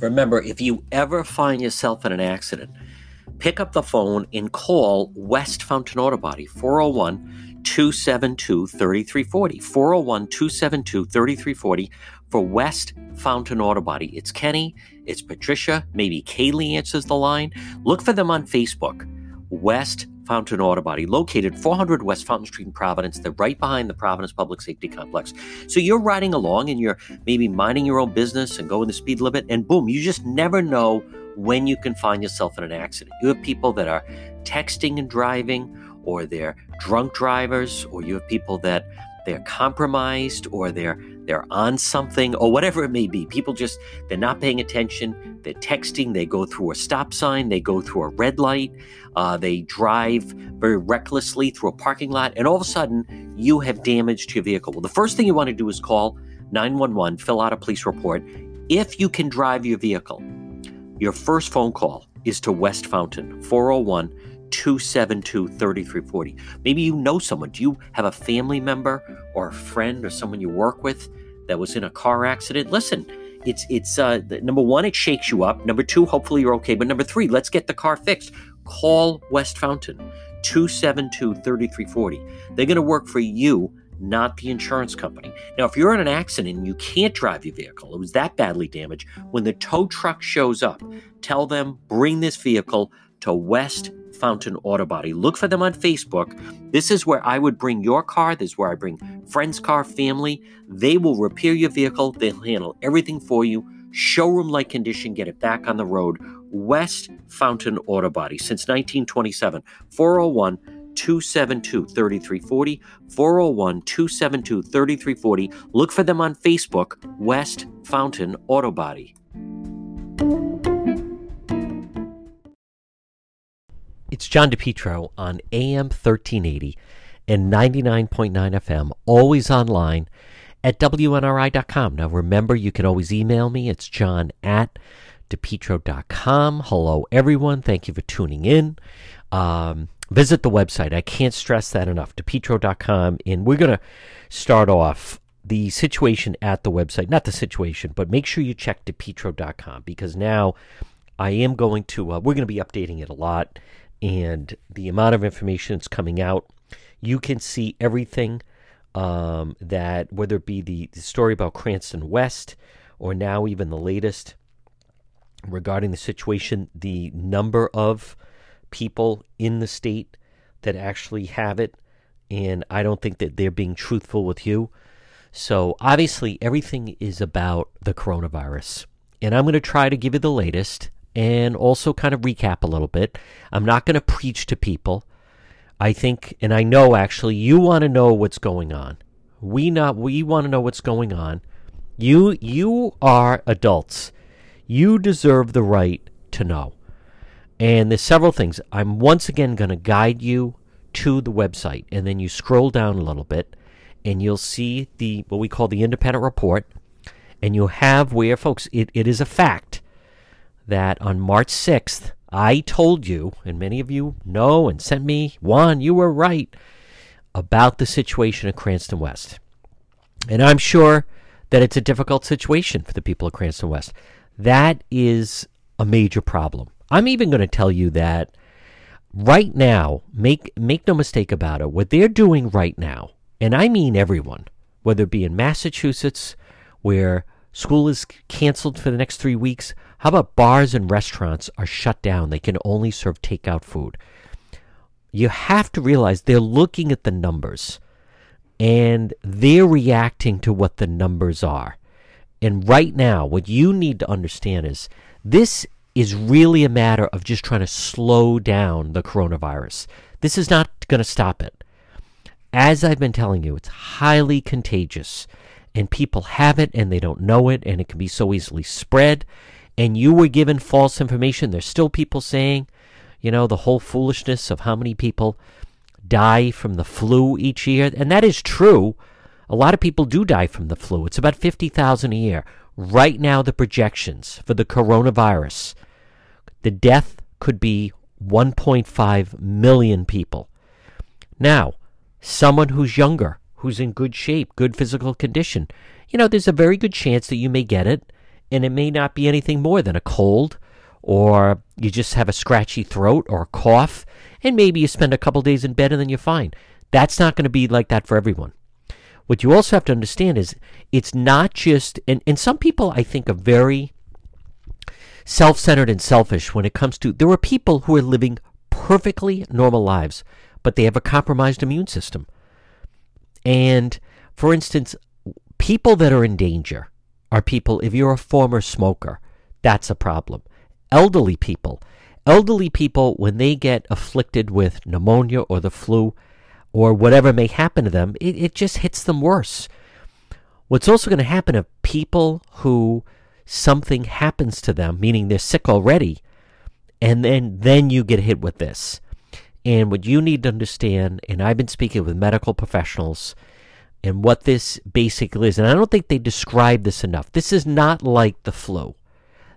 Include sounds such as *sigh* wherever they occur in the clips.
Remember, if you ever find yourself in an accident, pick up the phone and call West Fountain Auto Body 401 272 3340. 401 272 3340 for West Fountain Auto Body. It's Kenny, it's Patricia, maybe Kaylee answers the line. Look for them on Facebook. West Fountain Auto Body, located 400 West Fountain Street in Providence. They're right behind the Providence Public Safety Complex. So you're riding along and you're maybe minding your own business and going the speed limit, and boom, you just never know when you can find yourself in an accident. You have people that are texting and driving, or they're drunk drivers, or you have people that they're compromised or they're they're on something or whatever it may be. People just they're not paying attention. They're texting. They go through a stop sign. They go through a red light. Uh, they drive very recklessly through a parking lot, and all of a sudden you have damage to your vehicle. Well, the first thing you want to do is call 911, fill out a police report. If you can drive your vehicle, your first phone call is to West Fountain, 401 272 3340. Maybe you know someone. Do you have a family member or a friend or someone you work with that was in a car accident? Listen, it's it's uh, number one, it shakes you up. Number two, hopefully you're okay. But number three, let's get the car fixed. Call West Fountain 272 3340. They're going to work for you not the insurance company. Now, if you're in an accident and you can't drive your vehicle, it was that badly damaged, when the tow truck shows up, tell them bring this vehicle to West Fountain Auto Body. Look for them on Facebook. This is where I would bring your car. This is where I bring friends' car, family. They will repair your vehicle. They'll handle everything for you. Showroom like condition, get it back on the road. West Fountain Auto Body since 1927. 401 272 3340. 401 272 3340. Look for them on Facebook, West Fountain Auto Body. It's John DePetro on AM 1380 and 99.9 FM, always online at WNRI.com. Now, remember, you can always email me. It's john at DePetro.com. Hello, everyone. Thank you for tuning in. Um, visit the website. I can't stress that enough. DePetro.com. And we're going to start off the situation at the website. Not the situation, but make sure you check DePetro.com because now I am going to, uh, we're going to be updating it a lot and the amount of information that's coming out. You can see everything um, that, whether it be the, the story about Cranston West or now even the latest regarding the situation, the number of people in the state that actually have it. And I don't think that they're being truthful with you. So obviously, everything is about the coronavirus. And I'm going to try to give you the latest and also kind of recap a little bit. I'm not going to preach to people. I think, and I know actually, you want to know what's going on. We not we want to know what's going on. You you are adults. You deserve the right to know. And there's several things. I'm once again going to guide you to the website, and then you scroll down a little bit, and you'll see the what we call the independent report, and you'll have where, folks, it, it is a fact that on March 6th, I told you, and many of you know and sent me, Juan, you were right about the situation at Cranston West. And I'm sure that it's a difficult situation for the people of Cranston West. That is a major problem. I'm even going to tell you that right now, make make no mistake about it, what they're doing right now, and I mean everyone, whether it be in Massachusetts where school is canceled for the next 3 weeks, how about bars and restaurants are shut down? They can only serve takeout food. You have to realize they're looking at the numbers and they're reacting to what the numbers are. And right now, what you need to understand is this is really a matter of just trying to slow down the coronavirus. This is not going to stop it. As I've been telling you, it's highly contagious, and people have it and they don't know it, and it can be so easily spread and you were given false information, there's still people saying, you know, the whole foolishness of how many people die from the flu each year. And that is true. A lot of people do die from the flu. It's about 50,000 a year. Right now, the projections for the coronavirus, the death could be 1.5 million people. Now, someone who's younger, who's in good shape, good physical condition, you know, there's a very good chance that you may get it and it may not be anything more than a cold or you just have a scratchy throat or a cough, and maybe you spend a couple days in bed and then you're fine. That's not going to be like that for everyone. What you also have to understand is it's not just, and, and some people I think are very self centered and selfish when it comes to, there are people who are living perfectly normal lives, but they have a compromised immune system. And for instance, people that are in danger are people, if you're a former smoker, that's a problem. Elderly people, elderly people, when they get afflicted with pneumonia or the flu or whatever may happen to them, it, it just hits them worse. What's also going to happen if people who something happens to them, meaning they're sick already, and then then you get hit with this. And what you need to understand, and I've been speaking with medical professionals, and what this basically is, and I don't think they describe this enough. This is not like the flu.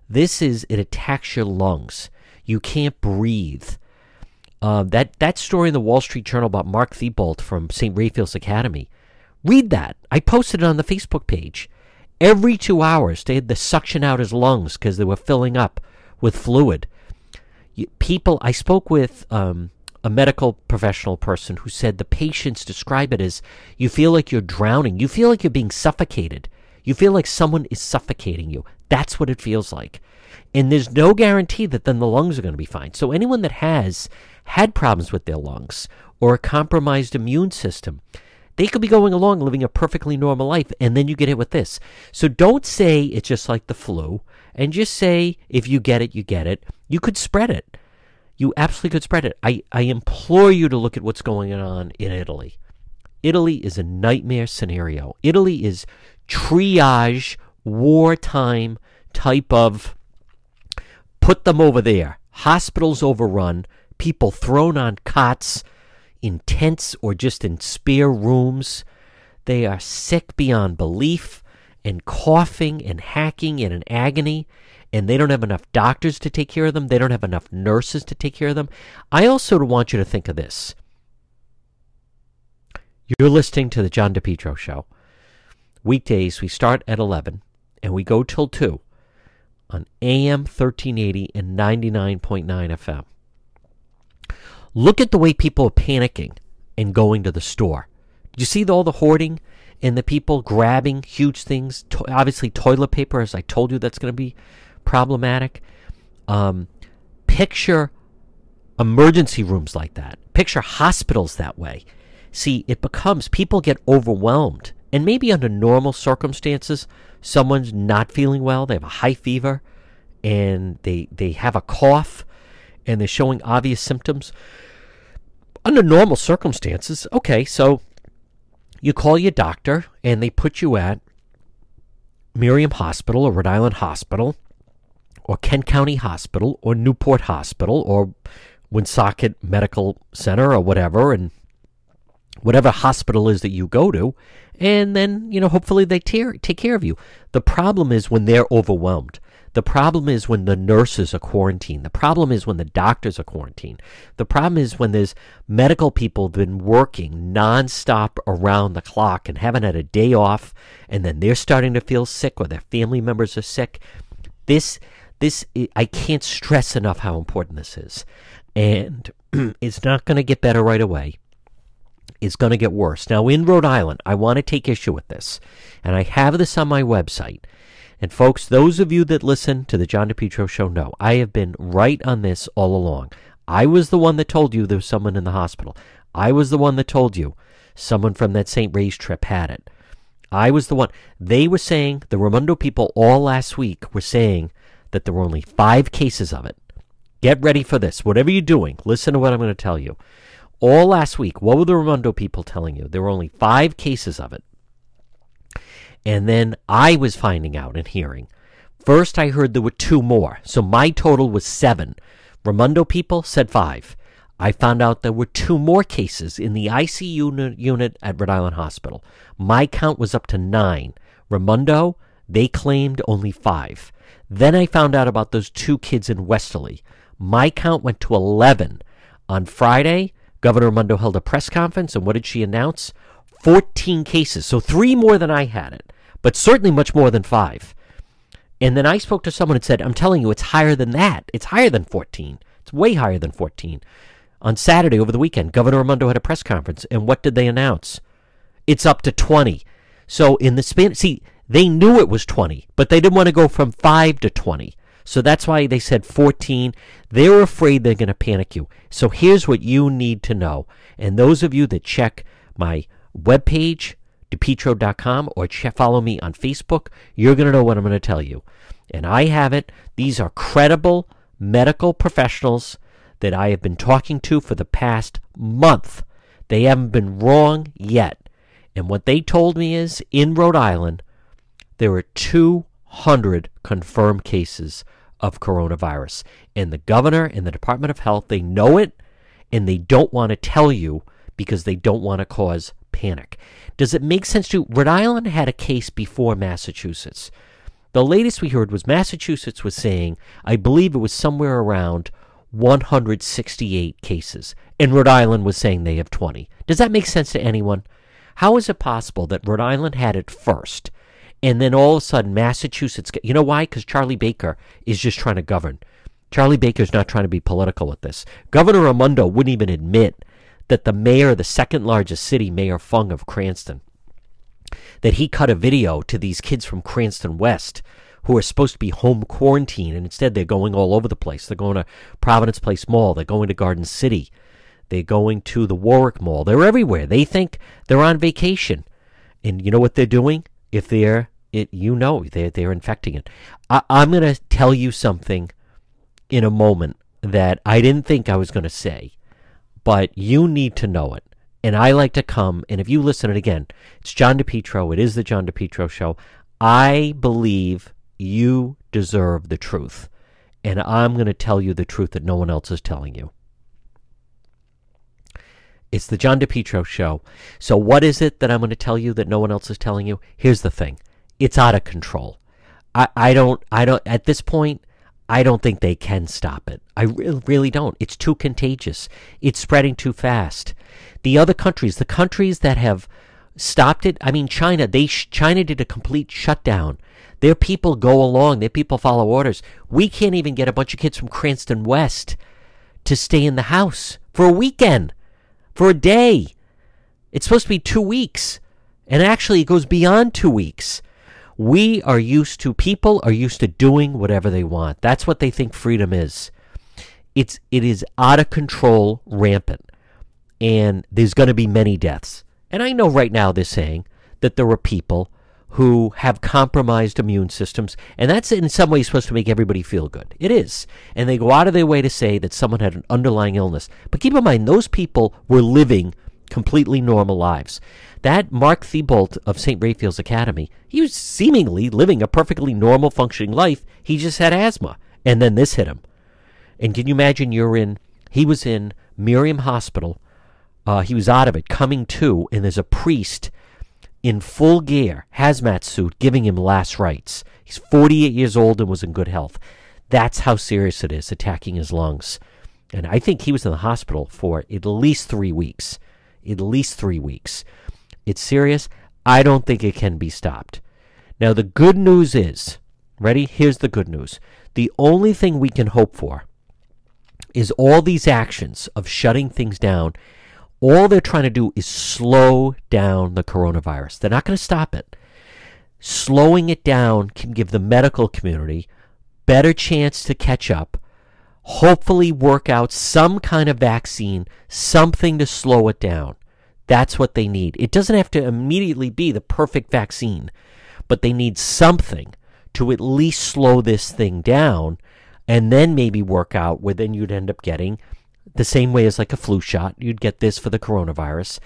This is it attacks your lungs. You can't breathe. Uh, that that story in the Wall Street Journal about Mark Thibault from St. Raphael's Academy. Read that. I posted it on the Facebook page. Every two hours, they had to suction out his lungs because they were filling up with fluid. People, I spoke with um, a medical professional person who said the patients describe it as you feel like you're drowning. You feel like you're being suffocated. You feel like someone is suffocating you. That's what it feels like. And there's no guarantee that then the lungs are going to be fine. So anyone that has had problems with their lungs or a compromised immune system, they could be going along living a perfectly normal life, and then you get hit with this. So don't say it's just like the flu, and just say if you get it, you get it. You could spread it. You absolutely could spread it. I, I implore you to look at what's going on in Italy. Italy is a nightmare scenario. Italy is triage, wartime type of put them over there. Hospitals overrun, people thrown on cots in tents or just in spare rooms. They are sick beyond belief and coughing and hacking in an agony, and they don't have enough doctors to take care of them. They don't have enough nurses to take care of them. I also want you to think of this. You're listening to the John DePetro Show. Weekdays, we start at 11 and we go till 2 on AM 1380 and 99.9 FM. Look at the way people are panicking and going to the store. You see all the hoarding and the people grabbing huge things? To- obviously, toilet paper, as I told you, that's going to be problematic. Um, picture emergency rooms like that. Picture hospitals that way. See, it becomes people get overwhelmed. And maybe under normal circumstances, someone's not feeling well, they have a high fever, and they they have a cough and they're showing obvious symptoms, under normal circumstances, okay, so you call your doctor and they put you at Miriam Hospital or Rhode Island Hospital or Kent County Hospital or Newport Hospital or Woonsocket Medical Center or whatever, and whatever hospital is that you go to, and then, you know, hopefully they tear, take care of you. The problem is when they're overwhelmed. The problem is when the nurses are quarantined. The problem is when the doctors are quarantined. The problem is when there's medical people been working nonstop around the clock and haven't had a day off, and then they're starting to feel sick or their family members are sick. This, this, I can't stress enough how important this is, and *clears throat* it's not going to get better right away. It's going to get worse. Now, in Rhode Island, I want to take issue with this, and I have this on my website. And folks, those of you that listen to the John DePetro show know I have been right on this all along. I was the one that told you there was someone in the hospital. I was the one that told you someone from that St. Ray's trip had it. I was the one. They were saying, the Raimondo people all last week were saying that there were only five cases of it. Get ready for this. Whatever you're doing, listen to what I'm going to tell you. All last week, what were the Raimondo people telling you? There were only five cases of it. And then I was finding out and hearing. First, I heard there were two more. So my total was seven. Raimondo people said five. I found out there were two more cases in the ICU unit at Rhode Island Hospital. My count was up to nine. Raimondo, they claimed only five. Then I found out about those two kids in Westerly. My count went to 11. On Friday, Governor Raimondo held a press conference, and what did she announce? 14 cases, so three more than I had it, but certainly much more than five. And then I spoke to someone and said, I'm telling you, it's higher than that. It's higher than 14. It's way higher than 14. On Saturday over the weekend, Governor Raimondo had a press conference, and what did they announce? It's up to 20. So in the span, see, they knew it was 20, but they didn't want to go from 5 to 20. So that's why they said 14. They're afraid they're going to panic you. So here's what you need to know. And those of you that check my webpage, depetro.com, or check, follow me on Facebook, you're going to know what I'm going to tell you. And I have it. These are credible medical professionals that I have been talking to for the past month. They haven't been wrong yet. And what they told me is in Rhode Island, there are 200 confirmed cases of coronavirus. And the governor and the Department of Health, they know it and they don't want to tell you because they don't want to cause panic. Does it make sense to Rhode Island had a case before Massachusetts. The latest we heard was Massachusetts was saying, I believe it was somewhere around 168 cases, and Rhode Island was saying they have 20. Does that make sense to anyone? How is it possible that Rhode Island had it first, and then all of a sudden Massachusetts, you know why? Because Charlie Baker is just trying to govern. Charlie Baker's not trying to be political with this. Governor Raimondo wouldn't even admit that the mayor of the second largest city, Mayor Fung of Cranston, that he cut a video to these kids from Cranston West who are supposed to be home quarantine, and instead they're going all over the place. They're going to Providence Place Mall, they're going to Garden City, they're going to the Warwick Mall. They're everywhere. They think they're on vacation. And you know what they're doing? If they're it, you know they're they're infecting it. I, I'm going to tell you something in a moment that I didn't think I was going to say, but you need to know it. And I like to come, and if you listen, and again, it's John DePetro. It is the John DePetro show. I believe you deserve the truth. And I'm going to tell you the truth that no one else is telling you. It's the John DePetro show. So, what is it that I'm going to tell you that no one else is telling you? Here's the thing it's out of control. I, I don't, I don't, at this point, I don't think they can stop it. I re- really don't. It's too contagious. It's spreading too fast. The other countries, the countries that have stopped it, I mean, China, they sh- China did a complete shutdown. Their people go along. Their people follow orders. We can't even get a bunch of kids from Cranston West to stay in the house for a weekend, for a day. It's supposed to be two weeks. And actually, it goes beyond two weeks. We are used to, people are used to doing whatever they want. That's what they think freedom is. It's, it is out of control, rampant. And there's going to be many deaths. And I know right now they're saying that there are people who have compromised immune systems, and that's in some ways supposed to make everybody feel good. It is. And they go out of their way to say that someone had an underlying illness. But keep in mind, those people were living completely normal lives. That Mark Thibault of St. Raphael's Academy, he was seemingly living a perfectly normal functioning life. He just had asthma. And then this hit him. And can you imagine you're in, he was in Miriam Hospital. Uh, he was out of it, coming to, and there's a priest in full gear, hazmat suit, giving him last rites. He's 48 years old and was in good health. That's how serious it is, attacking his lungs. And I think he was in the hospital for at least three weeks. At least three weeks. It's serious. I don't think it can be stopped. Now, the good news is ready? Here's the good news. The only thing we can hope for is all these actions of shutting things down. All they're trying to do is slow down the coronavirus. They're not going to stop it. Slowing it down can give the medical community better chance to catch up, hopefully work out some kind of vaccine, something to slow it down. That's what they need. It doesn't have to immediately be the perfect vaccine, but they need something to at least slow this thing down and then maybe work out where then you'd end up getting the same way as like a flu shot. You'd get this for the coronavirus.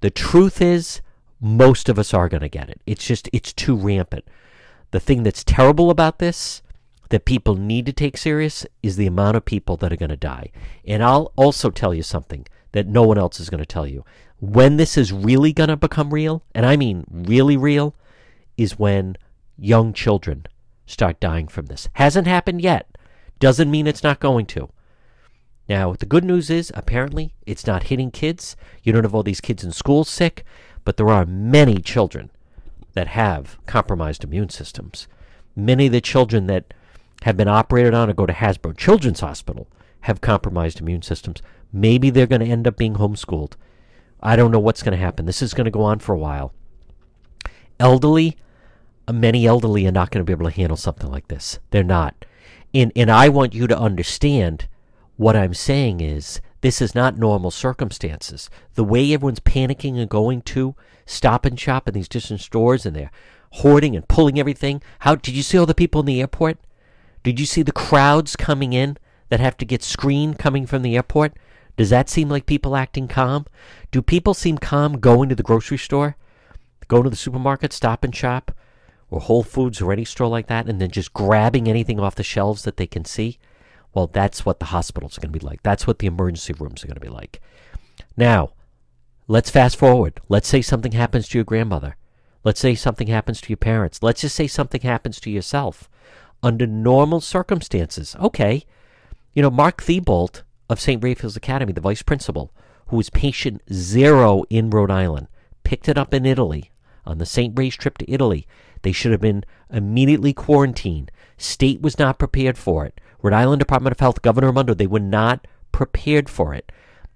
The truth is, most of us are going to get it. It's just, it's too rampant. The thing that's terrible about this that people need to take serious is the amount of people that are going to die. And I'll also tell you something that no one else is going to tell you when this is really going to become real, and I mean really real, is when young children start dying from this. Hasn't happened yet. Doesn't mean it's not going to. Now, the good news is apparently it's not hitting kids. You don't have all these kids in school sick, but there are many children that have compromised immune systems. Many of the children that have been operated on or go to Hasbro Children's Hospital have compromised immune systems. Maybe they're going to end up being homeschooled. I don't know what's going to happen. This is going to go on for a while. Elderly, many elderly are not going to be able to handle something like this. They're not. And, and I want you to understand what I'm saying is this is not normal circumstances. The way everyone's panicking and going to stop and shop in these different stores and they're hoarding and pulling everything. How did you see all the people in the airport? Did you see the crowds coming in that have to get screened coming from the airport? Does that seem like people acting calm? Do people seem calm going to the grocery store, going to the supermarket, stop and shop, or Whole Foods or any store like that, and then just grabbing anything off the shelves that they can see? Well, that's what the hospitals are going to be like. That's what the emergency rooms are going to be like. Now, let's fast forward. Let's say something happens to your grandmother. Let's say something happens to your parents. Let's just say something happens to yourself. Under normal circumstances, okay. You know, Mark Thibault of St. Raphael's Academy, the vice principal, who was patient zero in Rhode Island, picked it up in Italy on the St. Ray's trip to Italy. They should have been immediately quarantined. State was not prepared for it. Rhode Island Department of Health, Governor Raimondo, they were not prepared for it.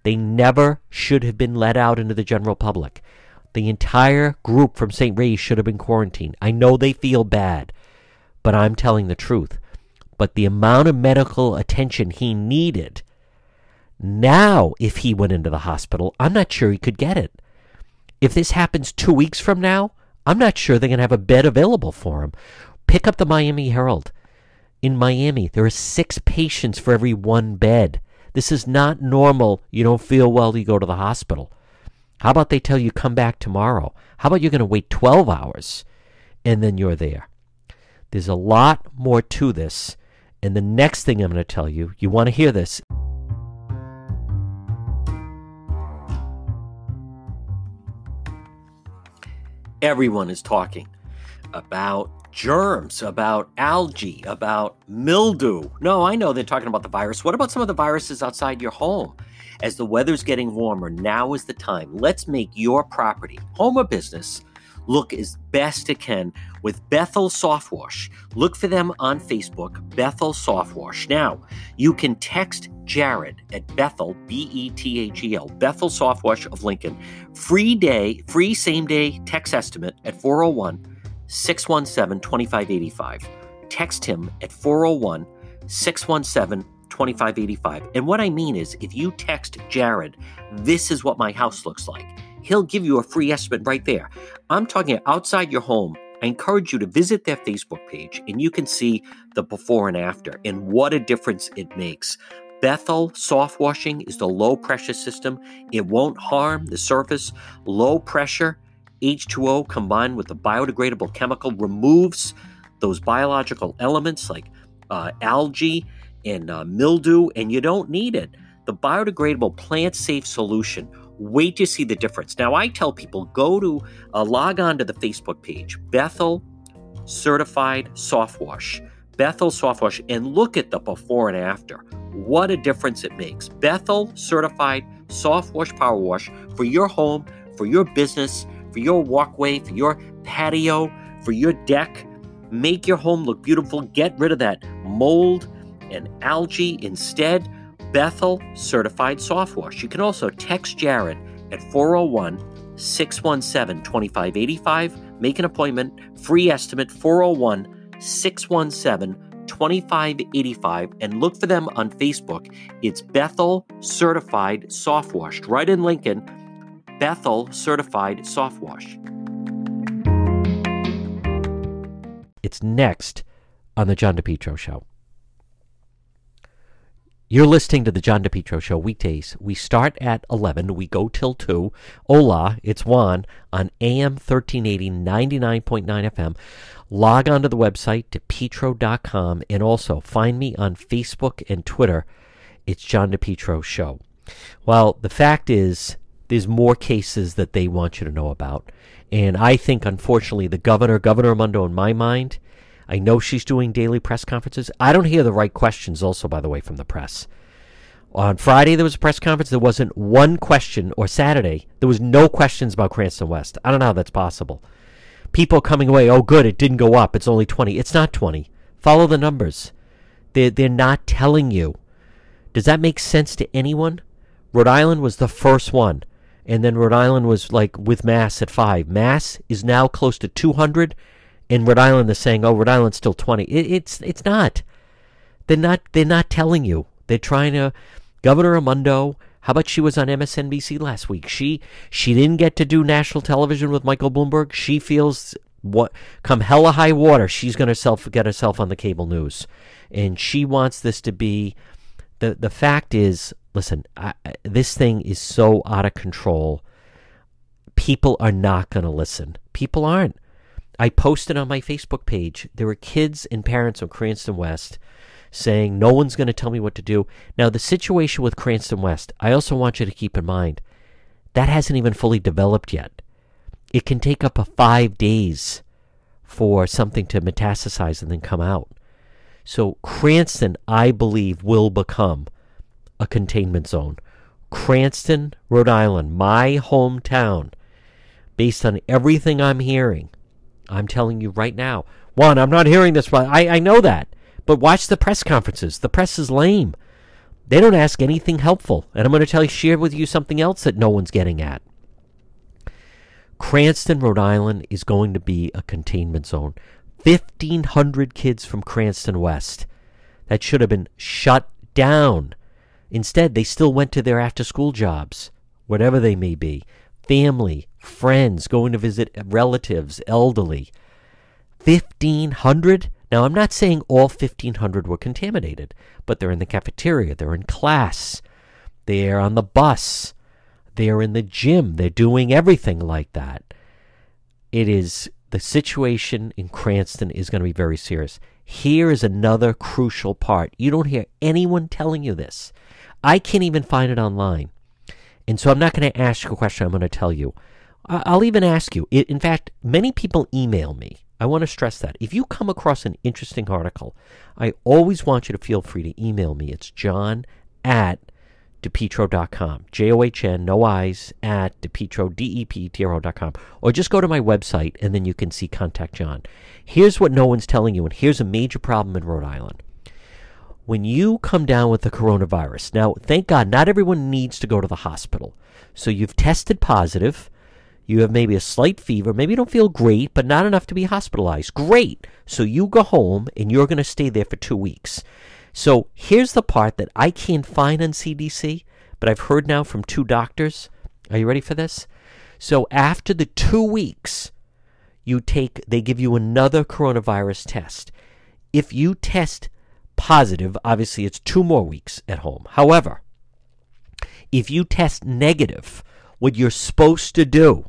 They never should have been let out into the general public. The entire group from St. Ray's should have been quarantined. I know they feel bad, but I'm telling the truth. But the amount of medical attention he needed, now, if he went into the hospital, I'm not sure he could get it. If this happens two weeks from now, I'm not sure they're going to have a bed available for him. Pick up the Miami Herald in Miami, there are six patients for every one bed. This is not normal. You don't feel well, you go to the hospital. How about they tell you come back tomorrow? How about you're going to wait 12 hours and then you're there? There's a lot more to this. And the next thing I'm going to tell you, you want to hear this. Everyone is talking about germs, about algae, about mildew. No, I know they're talking about the virus. What about some of the viruses outside your home? As the weather's getting warmer, now is the time. Let's make your property, home or business, look as best it can with Bethel Soft Wash. Look for them on Facebook, Bethel Soft Wash. Now, you can text Jared at Bethel, B E T H E L, Bethel Soft Wash of Lincoln. Free day, free same day text estimate at 401 617 2585. Text him at 401 617 2585. And what I mean is, if you text Jared, this is what my house looks like, he'll give you a free estimate right there. I'm talking outside your home. I encourage you to visit their Facebook page and you can see the before and after and what a difference it makes. Bethel soft washing is the low pressure system. It won't harm the surface. Low pressure H2O combined with a biodegradable chemical removes those biological elements like uh, algae and uh, mildew, and you don't need it. The biodegradable plant safe solution. Wait to see the difference. Now, I tell people go to uh, log on to the Facebook page, Bethel Certified Soft Wash, Bethel Soft Wash, and look at the before and after. What a difference it makes. Bethel Certified Soft Wash Power Wash for your home, for your business for your walkway, for your patio, for your deck. Make your home look beautiful. Get rid of that mold and algae. Instead, Bethel Certified Soft Wash. You can also text Jared at 401 617 2585. Make an appointment. Free estimate 401 617 2585 and look for them on Facebook. It's Bethel Certified Soft Wash right in Lincoln. Bethel Certified Soft Wash. It's next on The John DePetro Show. You're listening to The John DePetro Show weekdays. We start at 11, we go till 2. Hola, it's Juan on AM 1380, 99.9 FM. Log on to the website, depetro.com, and also find me on Facebook and Twitter. It's John DePetro Show. Well, the fact is, there's more cases that they want you to know about. And I think, unfortunately, the governor, Governor Raimondo, in my mind, I know she's doing daily press conferences. I don't hear the right questions, also, by the way, from the press. On Friday, there was a press conference. There wasn't one question, or Saturday, there was no questions about Cranston West. I don't know how that's possible. people coming away, oh, good, it didn't go up. It's only 20. It's not 20. Follow the numbers. They're, they're not telling you. Does that make sense to anyone? Rhode Island was the first one. And then Rhode Island was like with Mass at five. Mass is now close to 200. And Rhode Island is saying, oh, Rhode Island's still 20. It, it's, it's not. They're not, they're not telling you. They're trying to. Governor Raimondo how about she was on MSNBC last week? She she didn't get to do national television with Michael Bloomberg. She feels what come hella high water, she's going to self get herself on the cable news, and she wants this to be. the The fact is, listen, I, this thing is so out of control. People are not going to listen. People aren't. I posted on my Facebook page. There were kids and parents of Cranston West saying no one's going to tell me what to do. Now, the situation with Cranston West, I also want you to keep in mind that hasn't even fully developed yet. It can take up to five days for something to metastasize and then come out. So, Cranston, I believe, will become a containment zone. Cranston, Rhode Island, my hometown, based on everything I'm hearing, I'm telling you right now. One, I'm not hearing this, but I, I know that. But watch the press conferences. The press is lame. They don't ask anything helpful. And I'm going to tell you, share with you something else that no one's getting at. Cranston, Rhode Island is going to be a containment zone. 1,500 kids from Cranston West. That should have been shut down. Instead, they still went to their after school jobs, whatever they may be. Family, friends, going to visit relatives, elderly. 1,500? Now, I'm not saying all 1,500 were contaminated, but they're in the cafeteria, they're in class, they're on the bus, they're in the gym, they're doing everything like that. It is the situation in Cranston is going to be very serious. Here is another crucial part. You don't hear anyone telling you this. I can't even find it online. And so I'm not going to ask you a question, I'm going to tell you. I'll even ask you. In fact, many people email me I want to stress that. If you come across an interesting article, I always want you to feel free to email me. It's john at depetro.com. J O H N, no I's, at depetro, D E P T R O.com. Or just go to my website and then you can see Contact John. Here's what no one's telling you, and here's a major problem in Rhode Island. When you come down with the coronavirus, now, thank God, not everyone needs to go to the hospital. So you've tested positive you have maybe a slight fever. Maybe you don't feel great, but not enough to be hospitalized. Great. So you go home and you're going to stay there for two weeks. So here's the part that I can't find on CDC, but I've heard now from two doctors. Are you ready for this? So after the two weeks, you take, they give you another coronavirus test. If you test positive, obviously it's two more weeks at home. However, if you test negative, what you're supposed to do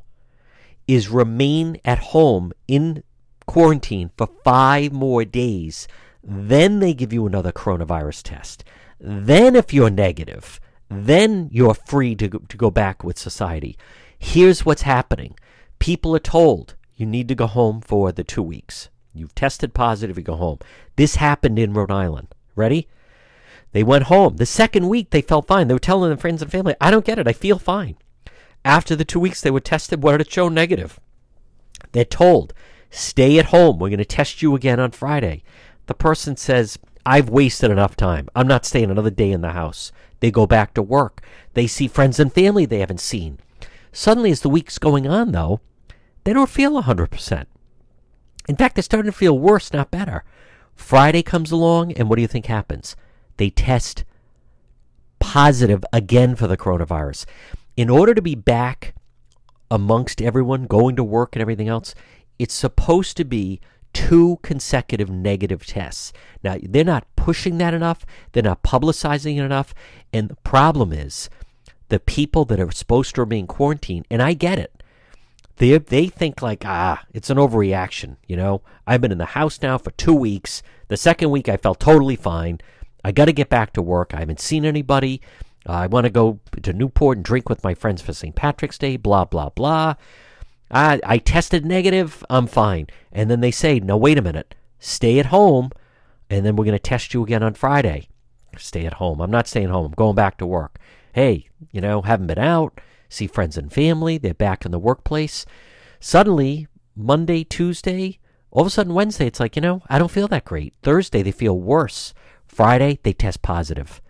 is remain at home in quarantine for five more days. Then they give you another coronavirus test. Then, if you're negative, then you're free to go, to go back with society. Here's what's happening people are told you need to go home for the two weeks. You've tested positive, you go home. This happened in Rhode Island. Ready? They went home. The second week, they felt fine. They were telling their friends and family, I don't get it. I feel fine. After the two weeks, they were tested. What did it show? Negative. They're told, stay at home. We're going to test you again on Friday. The person says, I've wasted enough time. I'm not staying another day in the house. They go back to work. They see friends and family they haven't seen. Suddenly, as the week's going on, though, they don't feel 100%. In fact, they're starting to feel worse, not better. Friday comes along, and what do you think happens? They test positive again for the coronavirus in order to be back amongst everyone, going to work and everything else, it's supposed to be two consecutive negative tests. Now, they're not pushing that enough, they're not publicizing it enough, and the problem is the people that are supposed to remain quarantined, and I get it. They, they think like, ah, it's an overreaction. You know, I've been in the house now for two weeks. The second week I felt totally fine. I got to get back to work. I haven't seen anybody. Uh, I want to go to Newport and drink with my friends for St. Patrick's Day, blah, blah, blah. I, I tested negative, I'm fine. And then they say, no, wait a minute, stay at home, and then we're going to test you again on Friday. Stay at home. I'm not staying home, I'm going back to work. Hey, you know, haven't been out, see friends and family, they're back in the workplace. Suddenly, Monday, Tuesday, all of a sudden Wednesday, it's like, you know, I don't feel that great. Thursday, they feel worse. Friday, they test positive.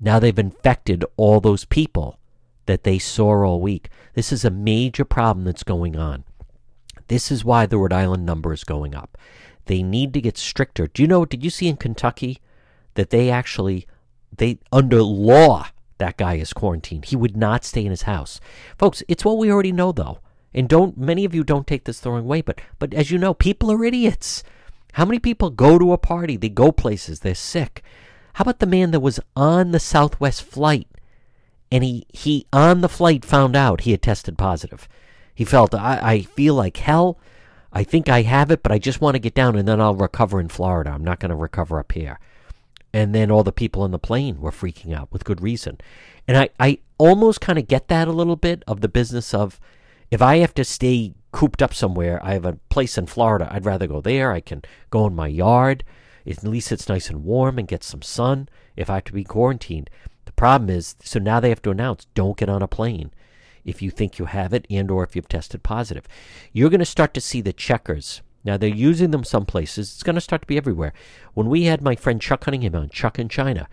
Now they've infected all those people that they saw all week. This is a major problem that's going on. This is why the Rhode Island number is going up. They need to get stricter. Do you know, did you see in Kentucky that they actually, they, under law, that guy is quarantined. He would not stay in his house. Folks, it's what we already know though. And don't, many of you don't take this the wrong way, but, but as you know, people are idiots. How many people go to a party? They go places, they're sick. How about the man that was on the Southwest flight and he, he on the flight found out he had tested positive? He felt, I, I feel like hell. I think I have it, but I just want to get down and then I'll recover in Florida. I'm not going to recover up here. And then all the people on the plane were freaking out with good reason. And I, I almost kind of get that a little bit of the business of if I have to stay cooped up somewhere, I have a place in Florida, I'd rather go there. I can go in my yard. At least it's nice and warm and get some sun if I have to be quarantined. The problem is, so now they have to announce don't get on a plane if you think you have it and or if you've tested positive. You're going to start to see the checkers. Now they're using them some places. It's going to start to be everywhere. When we had my friend Chuck Cunningham on, Chuck in China,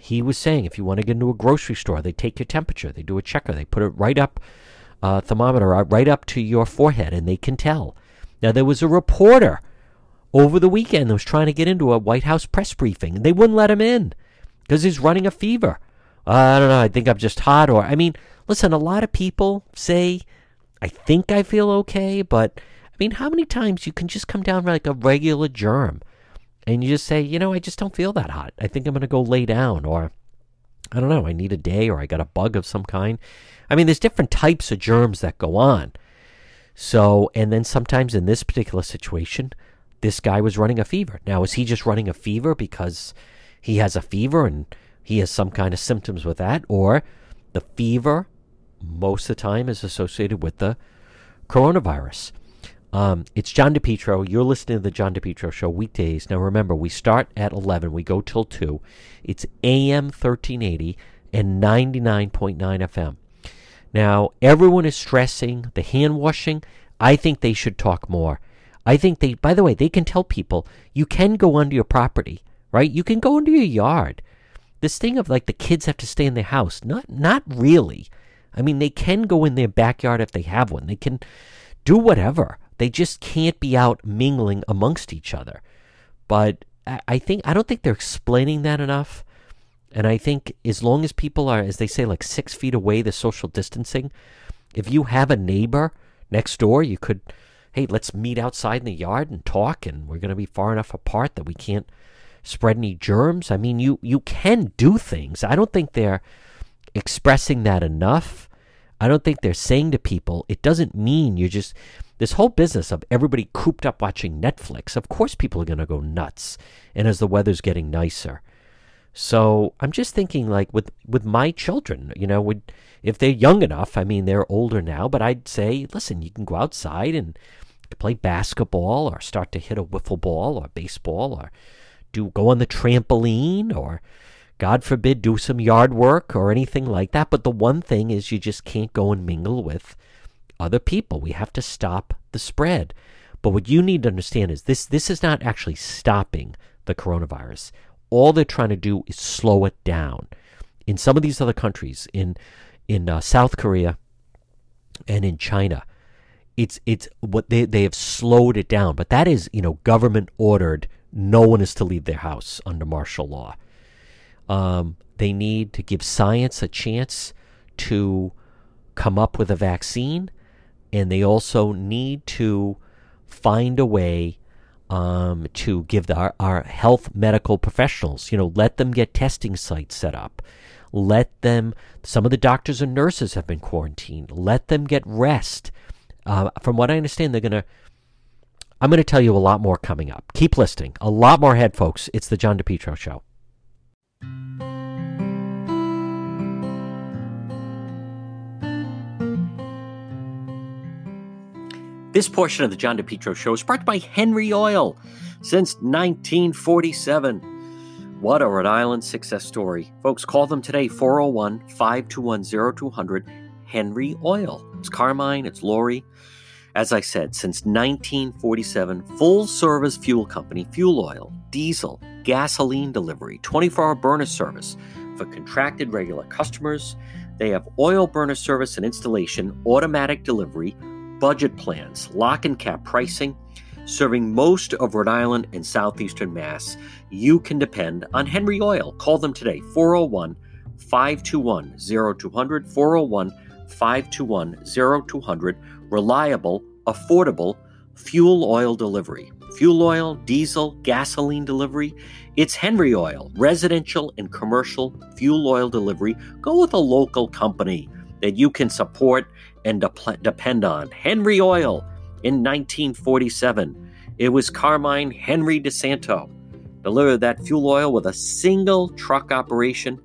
he was saying if you want to get into a grocery store, they take your temperature, they do a checker, they put it right up, uh, thermometer right up to your forehead, and they can tell. Now there was a reporter over the weekend that was trying to get into a White House press briefing, and they wouldn't let him in because he's running a fever. Uh, I don't know. I think I'm just hot, or I mean, listen, a lot of people say, I think I feel okay, but I mean, how many times you can just come down like a regular germ and you just say, you know, I just don't feel that hot. I think I'm going to go lay down, or I don't know, I need a day, or I got a bug of some kind. I mean, there's different types of germs that go on. So, and then sometimes in this particular situation, this guy was running a fever. Now, is he just running a fever because he has a fever and he has some kind of symptoms with that? Or the fever most of the time is associated with the coronavirus. Um, it's John DePetro. You're listening to the John DePetro Show weekdays. Now remember, we start at 11. We go till 2. It's AM 1380 and 99.9 FM. Now, everyone is stressing the hand washing. I think they should talk more. I think they, by the way, they can tell people you can go under your property, right? You can go into your yard. This thing of like the kids have to stay in their house, not not really. I mean, they can go in their backyard if they have one. They can do whatever. They just can't be out mingling amongst each other. But I think I don't think they're explaining that enough. And I think as long as people are, as they say, like six feet away, the social distancing, if you have a neighbor next door, you could, hey, let's meet outside in the yard and talk, and we're going to be far enough apart that we can't spread any germs. I mean, you, you can do things. I don't think they're expressing that enough. I don't think they're saying to people, it doesn't mean you're just, this whole business of everybody cooped up watching Netflix, of course people are going to go nuts. And as the weather's getting nicer, so I'm just thinking, like with with my children, you know, would if they're young enough. I mean, they're older now, but I'd say, listen, you can go outside and play basketball, or start to hit a wiffle ball, or baseball, or do go on the trampoline, or God forbid, do some yard work or anything like that. But the one thing is, you just can't go and mingle with other people. We have to stop the spread. But what you need to understand is this: this is not actually stopping the coronavirus all they're trying to do is slow it down. In some of these other countries, in in uh, South Korea and in China, it's it's what they they have slowed it down. But that is you know government ordered. No one is to leave their house under martial law. Um, they need to give science a chance to come up with a vaccine, and they also need to find a way um, to give the, our, our health medical professionals, you know, let them get testing sites set up. Let them, some of the doctors and nurses have been quarantined. Let them get rest. Uh, from what I understand, they're going to, I'm going to tell you a lot more coming up. Keep listening. A lot more ahead, folks. It's the John DePetro Show. This portion of the John DePetro Show is brought by Henry Oil since 1947. What a Rhode Island success story. Folks, call them today 401 521 0200 Henry Oil. It's Carmine, it's Lori. As I said, since 1947, full service fuel company, fuel oil, diesel, gasoline delivery, 24 hour burner service for contracted regular customers. They have oil burner service and installation, automatic delivery, budget plans, lock and cap pricing, serving most of Rhode Island and southeastern Mass. You can depend on Henry Oil. Call them today, 401 521 0200, 401 521 0200. Reliable, affordable fuel oil delivery. Fuel oil, diesel, gasoline delivery. It's Henry Oil, residential and commercial fuel oil delivery. Go with a local company that you can support and de- depend on. Henry Oil in 1947. It was Carmine Henry DeSanto delivered that fuel oil with a single truck operation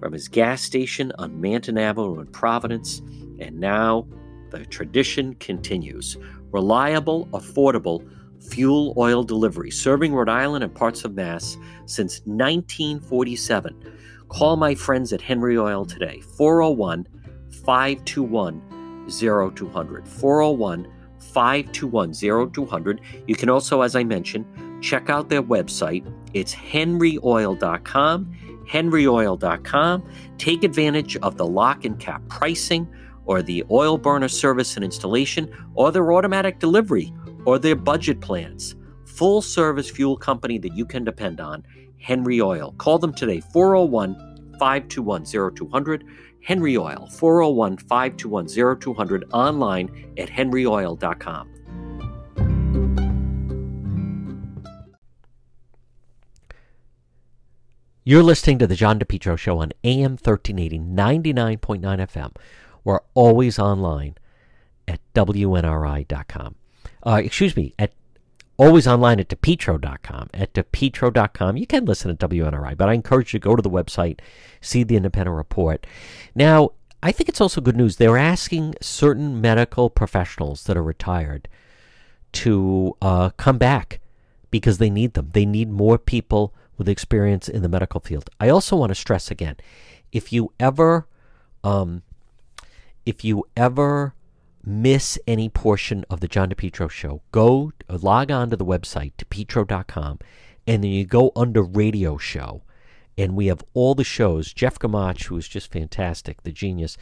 from his gas station on Manton Avenue in Providence. And now the tradition continues. Reliable, affordable fuel oil delivery, serving Rhode Island and parts of Mass since 1947. Call my friends at Henry Oil today, 401 521 0200. 401 521 0200. You can also, as I mentioned, check out their website. It's henryoil.com. Henryoil.com. Take advantage of the lock and cap pricing or the oil burner service and installation or their automatic delivery or their budget plans. Full service fuel company that you can depend on, Henry Oil. Call them today, 401 521 0200. Henry Oil, 401 521 0200, online at henryoil.com. You're listening to the John DePetro Show on AM 1380, 99.9 FM. We're always online at WNRI.com uh, excuse me, at always online at depetro.com. At depetro.com, you can listen at WNRI, but I encourage you to go to the website, see the independent report. Now, I think it's also good news. They're asking certain medical professionals that are retired to uh, come back because they need them. They need more people with experience in the medical field. I also want to stress again, if you ever, um, if you ever miss any portion of the John DePetro show, go log on to the website, depetro.com, and then you go under radio show. And we have all the shows. Jeff Gamach, who is just fantastic, the genius.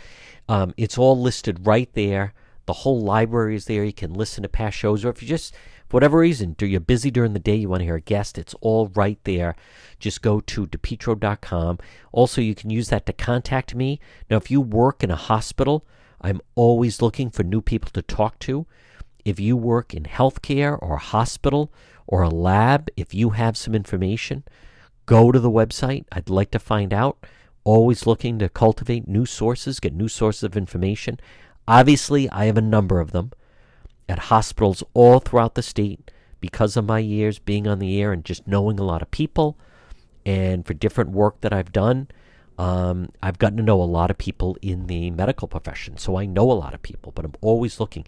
Um, it's all listed right there. The whole library is there. You can listen to past shows, or if you just, for whatever reason, do you're busy during the day, you want to hear a guest, it's all right there. Just go to depetro.com. Also, you can use that to contact me. Now, if you work in a hospital, I'm always looking for new people to talk to. If you work in healthcare or a hospital or a lab, if you have some information, go to the website. I'd like to find out. Always looking to cultivate new sources, get new sources of information. Obviously, I have a number of them at hospitals all throughout the state because of my years being on the air and just knowing a lot of people and for different work that I've done. Um, I've gotten to know a lot of people in the medical profession, so I know a lot of people, but I'm always looking.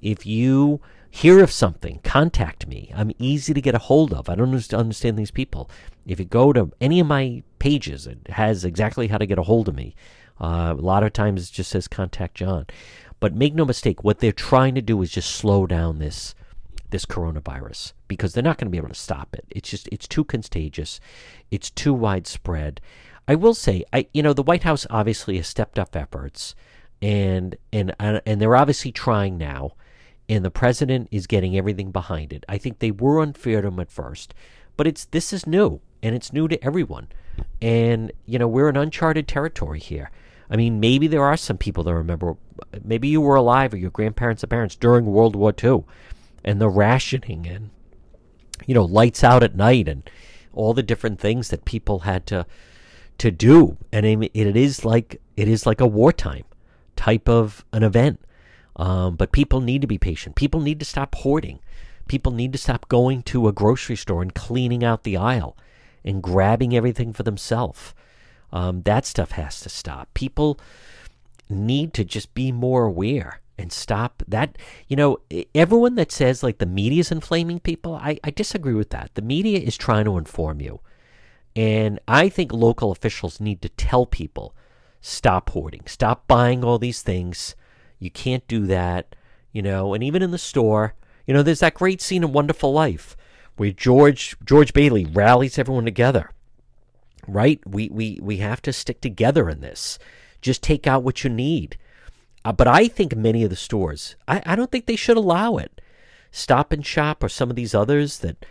If you hear of something, contact me. I'm easy to get a hold of. I don't understand these people. If you go to any of my pages, it has exactly how to get a hold of me. Uh, a lot of times it just says contact John. But make no mistake, what they're trying to do is just slow down this this coronavirus because they're not going to be able to stop it. It's just it's too contagious. It's too widespread. I will say, I you know, the White House obviously has stepped up efforts, and and uh, and they're obviously trying now, and the president is getting everything behind it. I think they were unfair to him at first, but it's this is new, and it's new to everyone, and you know we're in uncharted territory here. I mean, maybe there are some people that remember, maybe you were alive or your grandparents or parents during World War II, and the rationing and you know lights out at night and all the different things that people had to to do, and it is like it is like a wartime type of an event. Um, but people need to be patient. People need to stop hoarding. People need to stop going to a grocery store and cleaning out the aisle and grabbing everything for themselves. Um, that stuff has to stop. People need to just be more aware and stop that. You know, everyone that says like the media is inflaming people, I, I disagree with that. The media is trying to inform you. And I think local officials need to tell people stop hoarding, stop buying all these things. You can't do that. you know, and even in the store. You know, there's that great scene in Wonderful Life where George George Bailey rallies everyone together. Right? We we we have to stick together in this. Just take out what you need. Uh, but I think many of the stores, I, I don't think they should allow it. Stop and Shop or some of these others that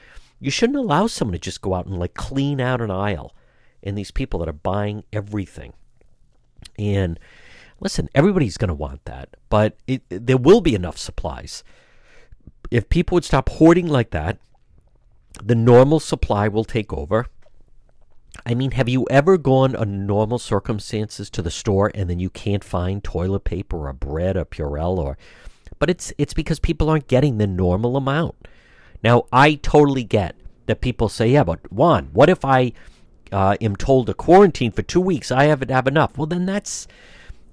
you shouldn't allow someone to just go out and like clean out an aisle. And these people that are buying everything. And listen, everybody's going to want that, but it, there will be enough supplies. If people would stop hoarding like that, the normal supply will take over. I mean, have you ever gone under normal circumstances to the store and then you can't find toilet paper or bread or Purell or but it's it's because people aren't getting the normal amount. Now, I totally get that people say, "Yeah, but Juan, what if I uh, am told to quarantine for two weeks? I haven't have enough." Well, then that's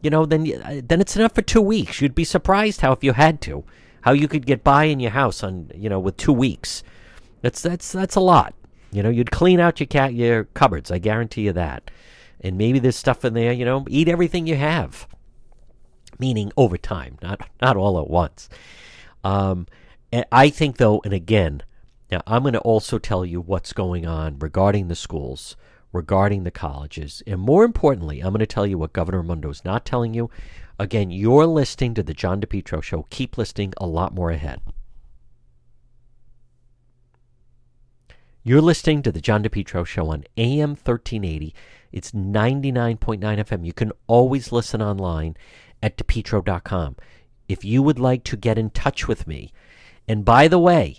you know, then uh, then it's enough for two weeks. You'd be surprised how if you had to, how you could get by in your house on you know with two weeks. That's that's that's a lot. You know, you'd clean out your cat your cupboards. I guarantee you that. And maybe there's stuff in there. You know, eat everything you have. Meaning over time, not not all at once. Um, I think though, and again, now I'm going to also tell you what's going on regarding the schools, regarding the colleges, and more importantly, I'm going to tell you what Governor Raimondo is not telling you. Again, you're listening to the John DePetro Show. Keep listening. A lot more ahead. You're listening to the John DePetro Show on AM 1380. It's 99.9 FM. You can always listen online at depetro.com. If you would like to get in touch with me, and by the way,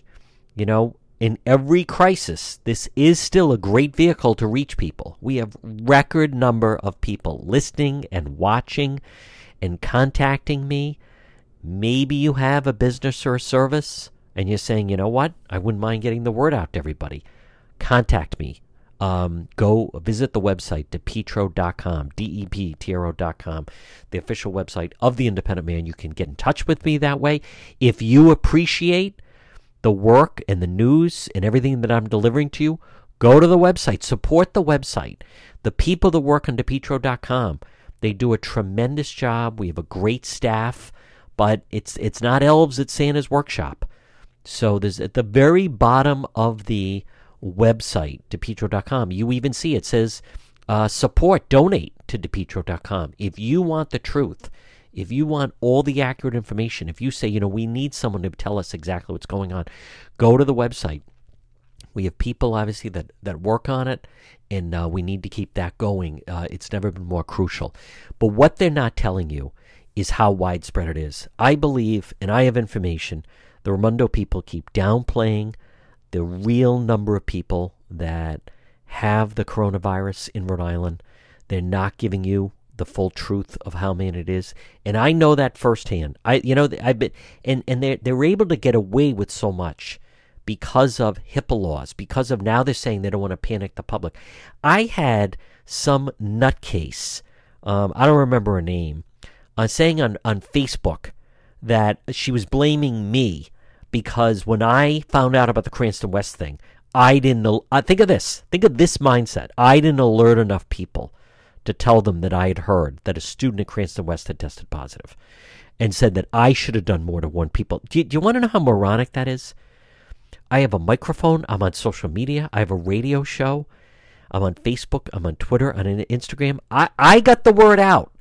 you know, in every crisis, this is still a great vehicle to reach people. We have record number of people listening and watching and contacting me. Maybe you have a business or a service and you're saying, you know what, I wouldn't mind getting the word out to everybody, contact me. Um, go visit the website, depetro.com, D-E-P-T-R-O.com, the official website of the Independent Man. You can get in touch with me that way. If you appreciate the work and the news and everything that I'm delivering to you, go to the website, support the website. The people that work on depetro.com, they do a tremendous job. We have a great staff, but it's it's not elves at Santa's workshop. So there's at the very bottom of the website, depetro.com, you even see it says uh, support, donate to depetro.com. If you want the truth, if you want all the accurate information, if you say, you know, we need someone to tell us exactly what's going on, go to the website. We have people, obviously, that, that work on it, and uh, we need to keep that going. Uh, it's never been more crucial. But what they're not telling you is how widespread it is. I believe, and I have information the Raimondo people keep downplaying the real number of people that have the coronavirus in Rhode Island. They're not giving you the full truth of how many it is, and I know that firsthand. I, you know, I've been, and and they they're able to get away with so much because of HIPAA laws. Because of now they're saying they don't want to panic the public. I had some nutcase, um, I don't remember her name, uh, saying on on Facebook that she was blaming me because when I found out about the Cranston West thing, I didn't. Uh, think of this. Think of this mindset. I didn't alert enough people to tell them that I had heard that a student at Cranston West had tested positive, and said that I should have done more to warn people. Do you, do you want to know how moronic that is? I have a microphone. I'm on social media. I have a radio show. I'm on Facebook. I'm on Twitter. I'm on Instagram. I, I got the word out.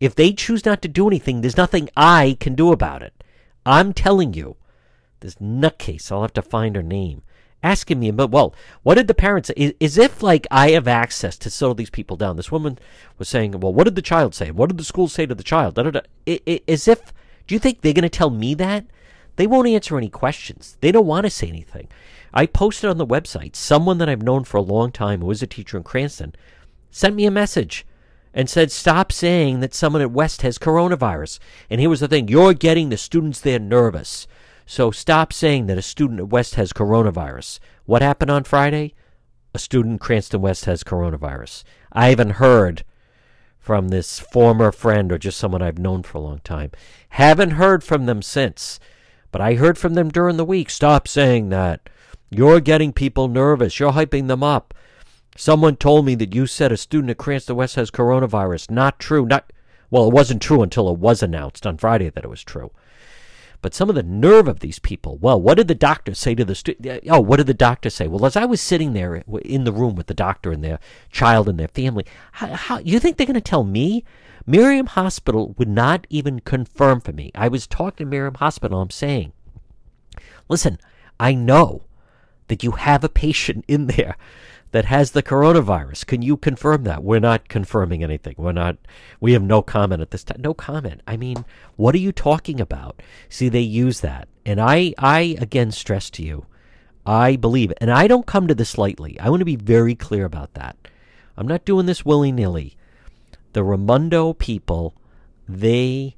If they choose not to do anything, there's nothing I can do about it. I'm telling you, this nutcase, I'll have to find her name, asking me but well, what did the parents say? If like I have access to settle these people down. This woman was saying, well, what did the child say? What did the school say to the child? Da, da, da. As if, do you think they're going to tell me that? They won't answer any questions. They don't want to say anything. I posted on the website. Someone that I've known for a long time, who is a teacher in Cranston, sent me a message and said, Stop saying that someone at West has coronavirus. And here was the thing you're getting the students there nervous. So stop saying that a student at West has coronavirus. What happened on Friday? A student at Cranston West has coronavirus. I haven't heard from this former friend or just someone I've known for a long time. Haven't heard from them since. But I heard from them during the week. Stop saying that. You're getting people nervous. You're hyping them up. Someone told me that you said a student at Cranston West has coronavirus. Not true. Not well, it wasn't true until it was announced on Friday that it was true. But some of the nerve of these people. Well, what did the doctor say to the student? Oh, what did the doctor say? Well, as I was sitting there in the room with the doctor and their child and their family, how, how you think they're going to tell me? Miriam Hospital would not even confirm for me. I was talking to Miriam Hospital. I'm saying, listen, I know that you have a patient in there that has the coronavirus. Can you confirm that? We're not confirming anything. We're not, we have no comment at this time. No comment. I mean, what are you talking about? See, they use that. And I, I again stress to you, I believe, and I don't come to this lightly. I want to be very clear about that. I'm not doing this willy nilly. The Raimondo people, they,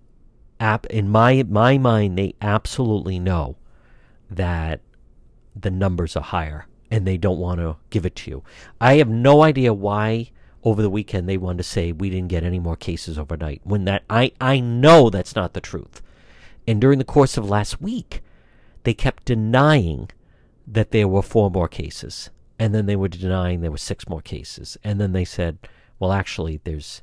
in my, my mind, they absolutely know that the numbers are higher and they don't want to give it to you. I have no idea why over the weekend they wanted to say we didn't get any more cases overnight when that I, I know that's not the truth. And during the course of last week, they kept denying that there were four more cases. And then they were denying there were six more cases. And then they said, well, actually, there's,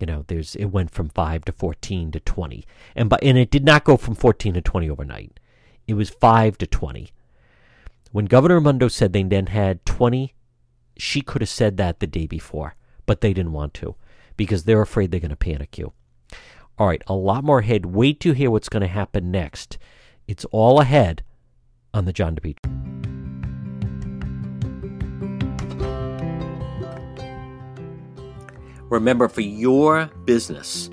you know, there's, it went from five to 14 to 20. And, but, and it did not go from 14 to 20 overnight. It was five to 20 when Governor Raimondo said they then had 20, she could have said that the day before, but they didn't want to because they're afraid they're going to panic you. All right, a lot more ahead. Wait to hear what's going to happen next. It's all ahead on the John DePetro. Remember, for your business,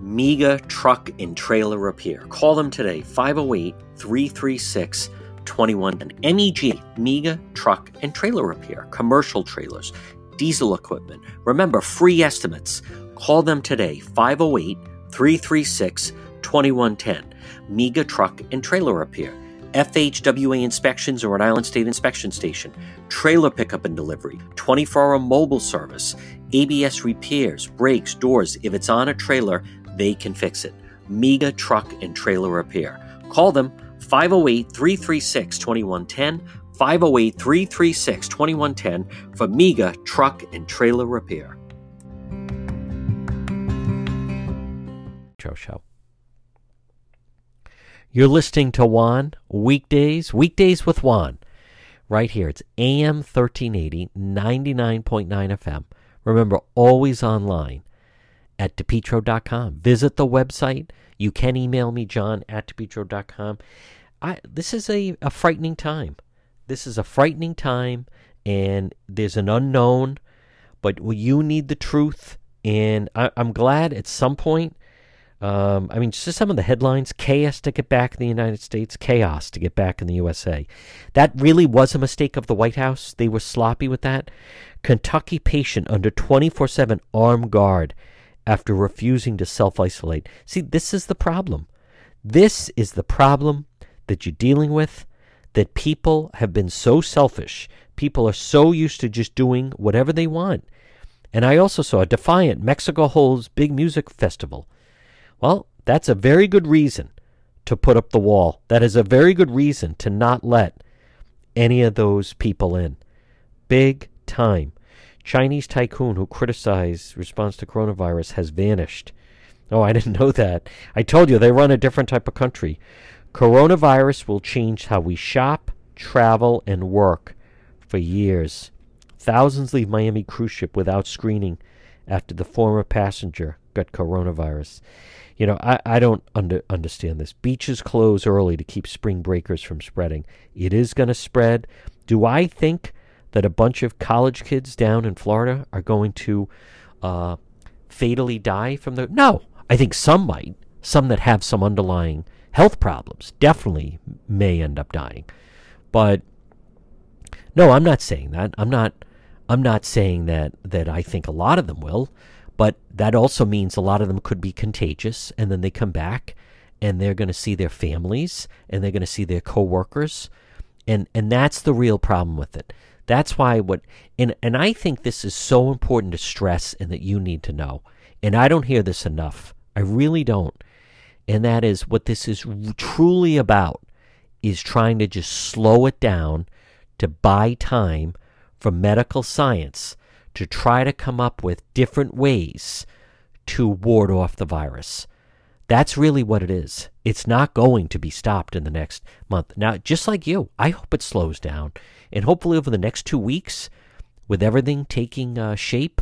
MEGA Truck and Trailer Repair. Call them today, 508 336 21 and MEG, MEGA Truck and Trailer Repair, commercial trailers, diesel equipment. Remember, free estimates. Call them today, 508 336 2110. MEGA Truck and Trailer Repair. FHWA inspections or Rhode Island State Inspection Station, trailer pickup and delivery, 24 hour mobile service, ABS repairs, brakes, doors. If it's on a trailer, they can fix it. MEGA Truck and Trailer Repair. Call them 508 336 2110. 508 336 2110 for MEGA Truck and Trailer Repair. Show. You're listening to Juan weekdays, weekdays with Juan, right here. It's AM 1380, 99.9 FM. Remember, always online at depetro.com. Visit the website. You can email me, john at depetro.com. I this is a, a frightening time. This is a frightening time, and there's an unknown, but you need the truth. And I, am glad at some point. Um, I mean, just some of the headlines: chaos to get back in the United States, chaos to get back in the USA. That really was a mistake of the White House. They were sloppy with that. Kentucky patient under 24/7 armed guard after refusing to self isolate. See, this is the problem. This is the problem that you're dealing with that people have been so selfish. People are so used to just doing whatever they want. And I also saw Defiant, Mexico holds big music festival. Well, that's a very good reason to put up the wall. That is a very good reason to not let any of those people in. Big time. Chinese tycoon who criticized response to coronavirus has vanished. Oh, I didn't *laughs* know that. I told you they run a different type of country. Coronavirus will change how we shop, travel, and work for years. Thousands leave Miami cruise ship without screening after the former passenger got coronavirus. You know, I, I don't under, understand this. Beaches close early to keep spring breakers from spreading. It is going to spread. Do I think that a bunch of college kids down in Florida are going to uh, fatally die from the. No, I think some might. Some that have some underlying health problems definitely may end up dying. But no, I'm not saying that. I'm not I'm not saying that that I think a lot of them will, but that also means a lot of them could be contagious and then they come back and they're going to see their families and they're going to see their coworkers and and that's the real problem with it. That's why what and and I think this is so important to stress and that you need to know. And I don't hear this enough. I really don't. And that is what this is truly about is trying to just slow it down to buy time for medical science to try to come up with different ways to ward off the virus. That's really what it is. It's not going to be stopped in the next month. Now, just like you, I hope it slows down. And hopefully, over the next two weeks, with everything taking uh, shape,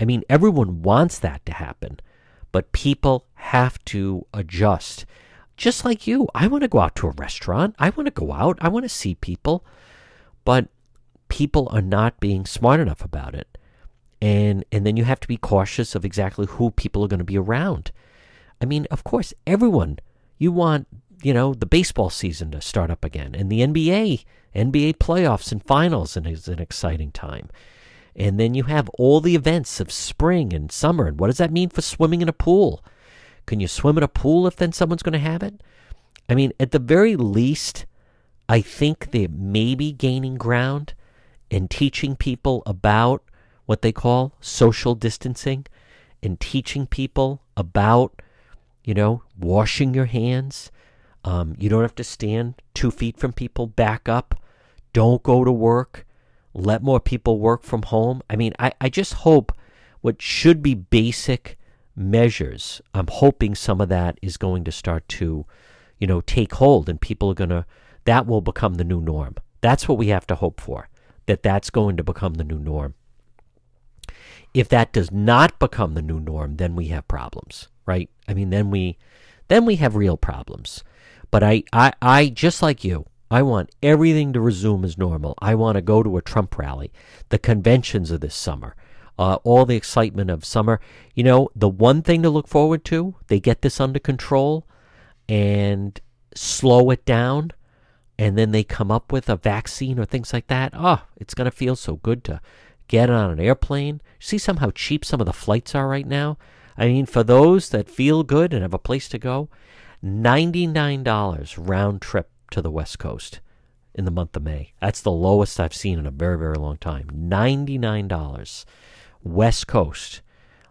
I mean, everyone wants that to happen, but people have to adjust. Just like you, I want to go out to a restaurant. I want to go out. I want to see people. But people are not being smart enough about it. And, and then you have to be cautious of exactly who people are going to be around. I mean, of course, everyone, you want, you know, the baseball season to start up again. And the NBA, NBA playoffs and finals and is an exciting time. And then you have all the events of spring and summer. And what does that mean for swimming in a pool? Can you swim in a pool if then someone's going to have it? I mean, at the very least, I think they may be gaining ground in teaching people about what they call social distancing and teaching people about, you know, washing your hands. Um, you don't have to stand two feet from people, back up. Don't go to work let more people work from home. I mean, I, I just hope what should be basic measures, I'm hoping some of that is going to start to, you know, take hold and people are going to, that will become the new norm. That's what we have to hope for, that that's going to become the new norm. If that does not become the new norm, then we have problems, right? I mean, then we, then we have real problems. But I, I, I just like you, I want everything to resume as normal. I want to go to a Trump rally, the conventions of this summer, uh, all the excitement of summer. You know, the one thing to look forward to, they get this under control and slow it down, and then they come up with a vaccine or things like that. Oh, it's going to feel so good to get on an airplane. See some how cheap some of the flights are right now? I mean, for those that feel good and have a place to go, $99 round trip to the West Coast in the month of May. That's the lowest I've seen in a very, very long time. $99. West Coast.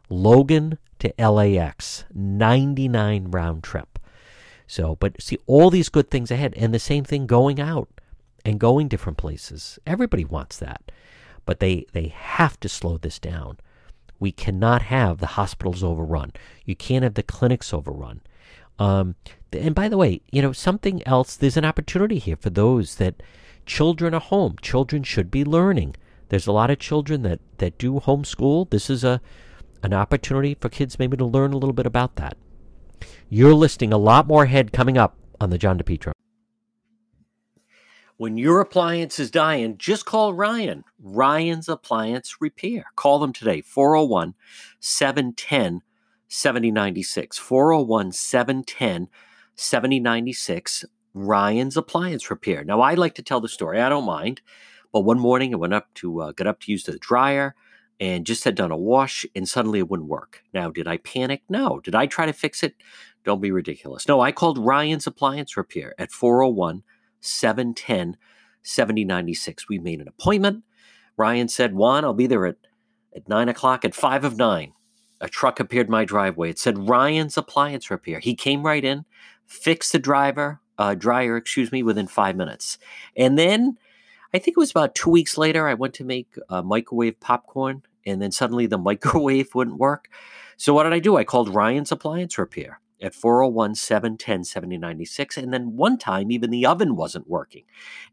Logan to LAX. 99 round trip. So, but see all these good things ahead and the same thing going out and going different places. Everybody wants that. But they they have to slow this down. We cannot have the hospitals overrun. You can't have the clinics overrun. Um, and by the way, you know, something else, there's an opportunity here for those that children are home. Children should be learning. There's a lot of children that, that do homeschool. This is a an opportunity for kids maybe to learn a little bit about that. You're listing a lot more ahead coming up on the John DePetro. When your appliance is dying, just call Ryan. Ryan's Appliance Repair. Call them today, 401 710 7096. 401 710 7096. Ryan's Appliance Repair. Now, I like to tell the story. I don't mind. But one morning, I went up to uh, up to use the dryer and just had done a wash, and suddenly it wouldn't work. Now, did I panic? No. Did I try to fix it? Don't be ridiculous. No, I called Ryan's Appliance Repair at 401 710 7096. We made an appointment. Ryan said, Juan, I'll be there at, at 9 o'clock at 5 of 9 a truck appeared my driveway. It said Ryan's Appliance Repair. He came right in, fixed the driver, uh, dryer, excuse me, within five minutes. And then I think it was about two weeks later, I went to make uh, microwave popcorn, and then suddenly the *laughs* microwave wouldn't work. So what did I do? I called Ryan's Appliance Repair at 401 710 7096. And then one time, even the oven wasn't working.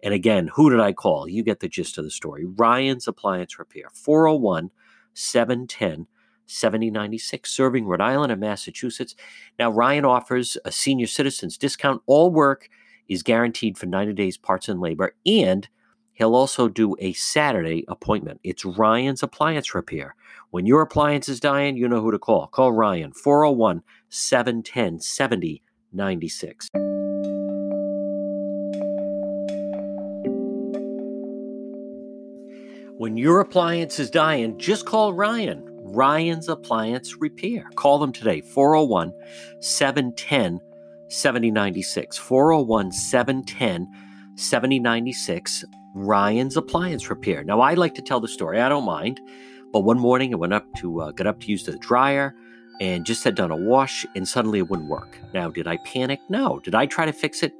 And again, who did I call? You get the gist of the story. Ryan's Appliance Repair, 401 710 7096, serving Rhode Island and Massachusetts. Now, Ryan offers a senior citizens discount. All work is guaranteed for 90 days parts and labor, and he'll also do a Saturday appointment. It's Ryan's Appliance Repair. When your appliance is dying, you know who to call. Call Ryan, 401 710 7096. When your appliance is dying, just call Ryan. Ryan's Appliance Repair. Call them today, 401 710 7096. 401 710 7096. Ryan's Appliance Repair. Now, I like to tell the story, I don't mind. But one morning I went up to uh, up to use the dryer and just had done a wash and suddenly it wouldn't work. Now, did I panic? No. Did I try to fix it?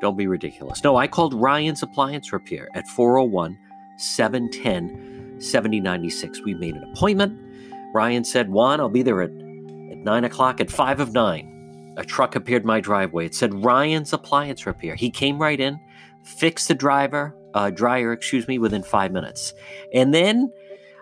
Don't be ridiculous. No, I called Ryan's Appliance Repair at 401 710 7096. We made an appointment. Ryan said, Juan, I'll be there at, at 9 o'clock at 5 of 9. A a truck appeared in my driveway. It said Ryan's Appliance Repair. He came right in, fixed the driver, uh, dryer, excuse me, within five minutes. And then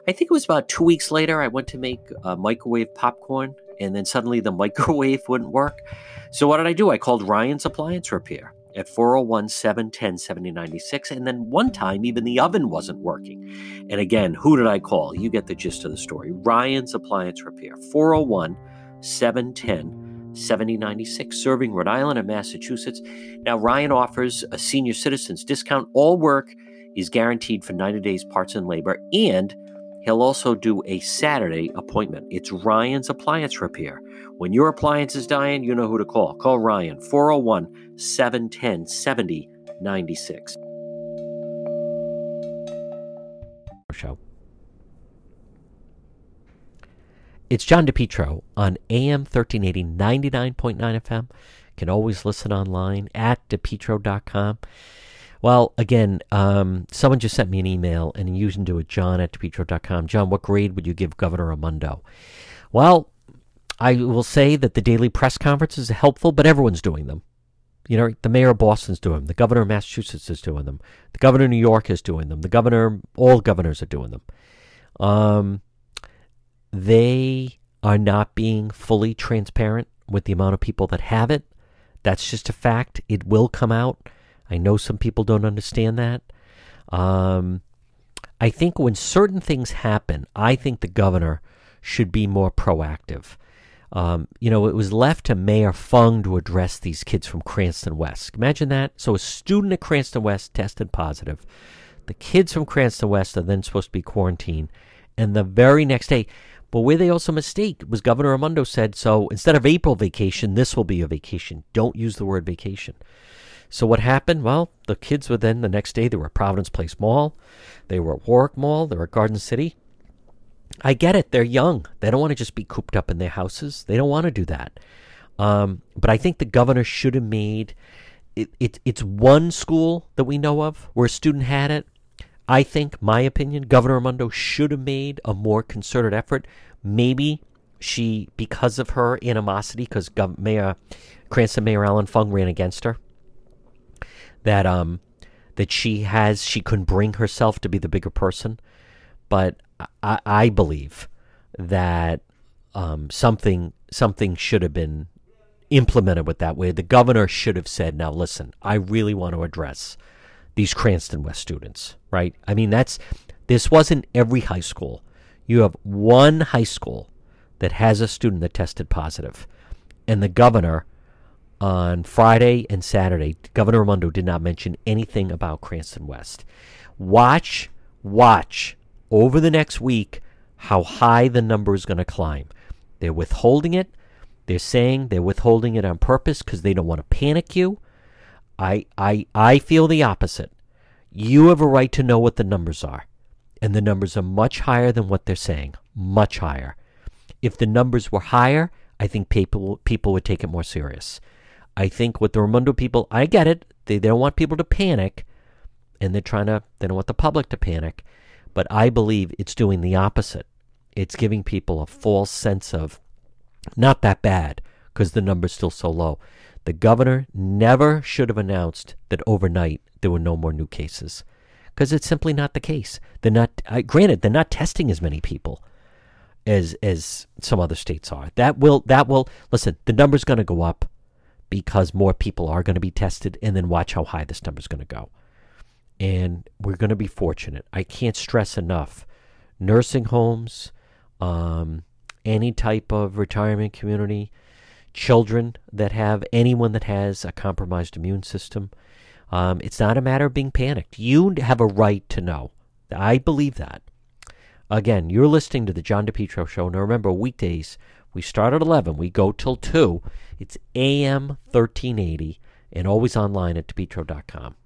I think it was about two weeks later, I went to make uh, microwave popcorn, and then suddenly the *laughs* microwave wouldn't work. So what did I do? I called Ryan's Appliance Repair at 401 710 7096. And then one time, even the oven wasn't working. And again, who did I call? You get the gist of the story. Ryan's Appliance Repair, 401 710 7096, serving Rhode Island and Massachusetts. Now, Ryan offers a senior citizens discount. All work is guaranteed for 90 days, parts and labor, and he'll also do a Saturday appointment. It's Ryan's Appliance Repair. When your appliance is dying, you know who to call. Call Ryan, 401 710 7096. Show. It's John DePetro on AM 1380, 99.9 FM. You Can always listen online at depetro.com. Well, again, um, someone just sent me an email and you can do it, john at depetro.com. John, what grade would you give Governor Raimondo? Well, I will say that the daily press conferences are helpful, but everyone's doing them. You know, the mayor of Boston's doing them. The governor of Massachusetts is doing them. The governor of New York is doing them. The governor, all governors are doing them. Um, they are not being fully transparent with the amount of people that have it. That's just a fact. It will come out. I know some people don't understand that. Um, I think when certain things happen, I think the governor should be more proactive. Um, you know, it was left to Mayor Fung to address these kids from Cranston West. Imagine that. So a student at Cranston West tested positive. The kids from Cranston West are then supposed to be quarantined. And the very next day, but where they also mistake was Governor Raimondo said, so instead of April vacation, this will be a vacation. Don't use the word vacation. So what happened? Well, the kids were then the next day they were at Providence Place Mall, they were at Warwick Mall, they were at Garden City. I get it; they're young. They don't want to just be cooped up in their houses. They don't want to do that. Um, but I think the governor should have made it, it. It's one school that we know of where a student had it. I think, my opinion, Governor Raimondo should have made a more concerted effort. Maybe she, because of her animosity, because Gov- Mayor Cranston Mayor Allan Fung ran against her, that um that she has she couldn't bring herself to be the bigger person. But I, I believe that um, something something should have been implemented with that way. The governor should have said, "Now listen, I really want to address these Cranston West students." Right? I mean, that's this wasn't every high school. You have one high school that has a student that tested positive, and the governor on Friday and Saturday, Governor Raimondo did not mention anything about Cranston West. Watch, watch over the next week how high the number is going to climb. They're withholding it. They're saying they're withholding it on purpose because they don't want to panic you. I, I, I feel the opposite. You have a right to know what the numbers are. And the numbers are much higher than what they're saying. Much higher. If the numbers were higher, I think people, people would take it more serious. I think with the Raimondo people, I get it. They, they don't want people to panic, and they're trying to, they don't want the public to panic. But I believe it's doing the opposite. It's giving people a false sense of not that bad because the number's still so low. The governor never should have announced that overnight there were no more new cases because it's simply not the case. They're not, uh, granted, they're not testing as many people as as some other states are. That will that will listen. The number's going to go up because more people are going to be tested, and then watch how high this number is going to go. And we're going to be fortunate. I can't stress enough. Nursing homes, um, any type of retirement community, children that have anyone that has a compromised immune system. Um, it's not a matter of being panicked. You have a right to know. I believe that. Again, you're listening to the John DePetro Show. Now remember, weekdays we start at 11. We go till 2. It's AM 1380 and always online at depetro.com.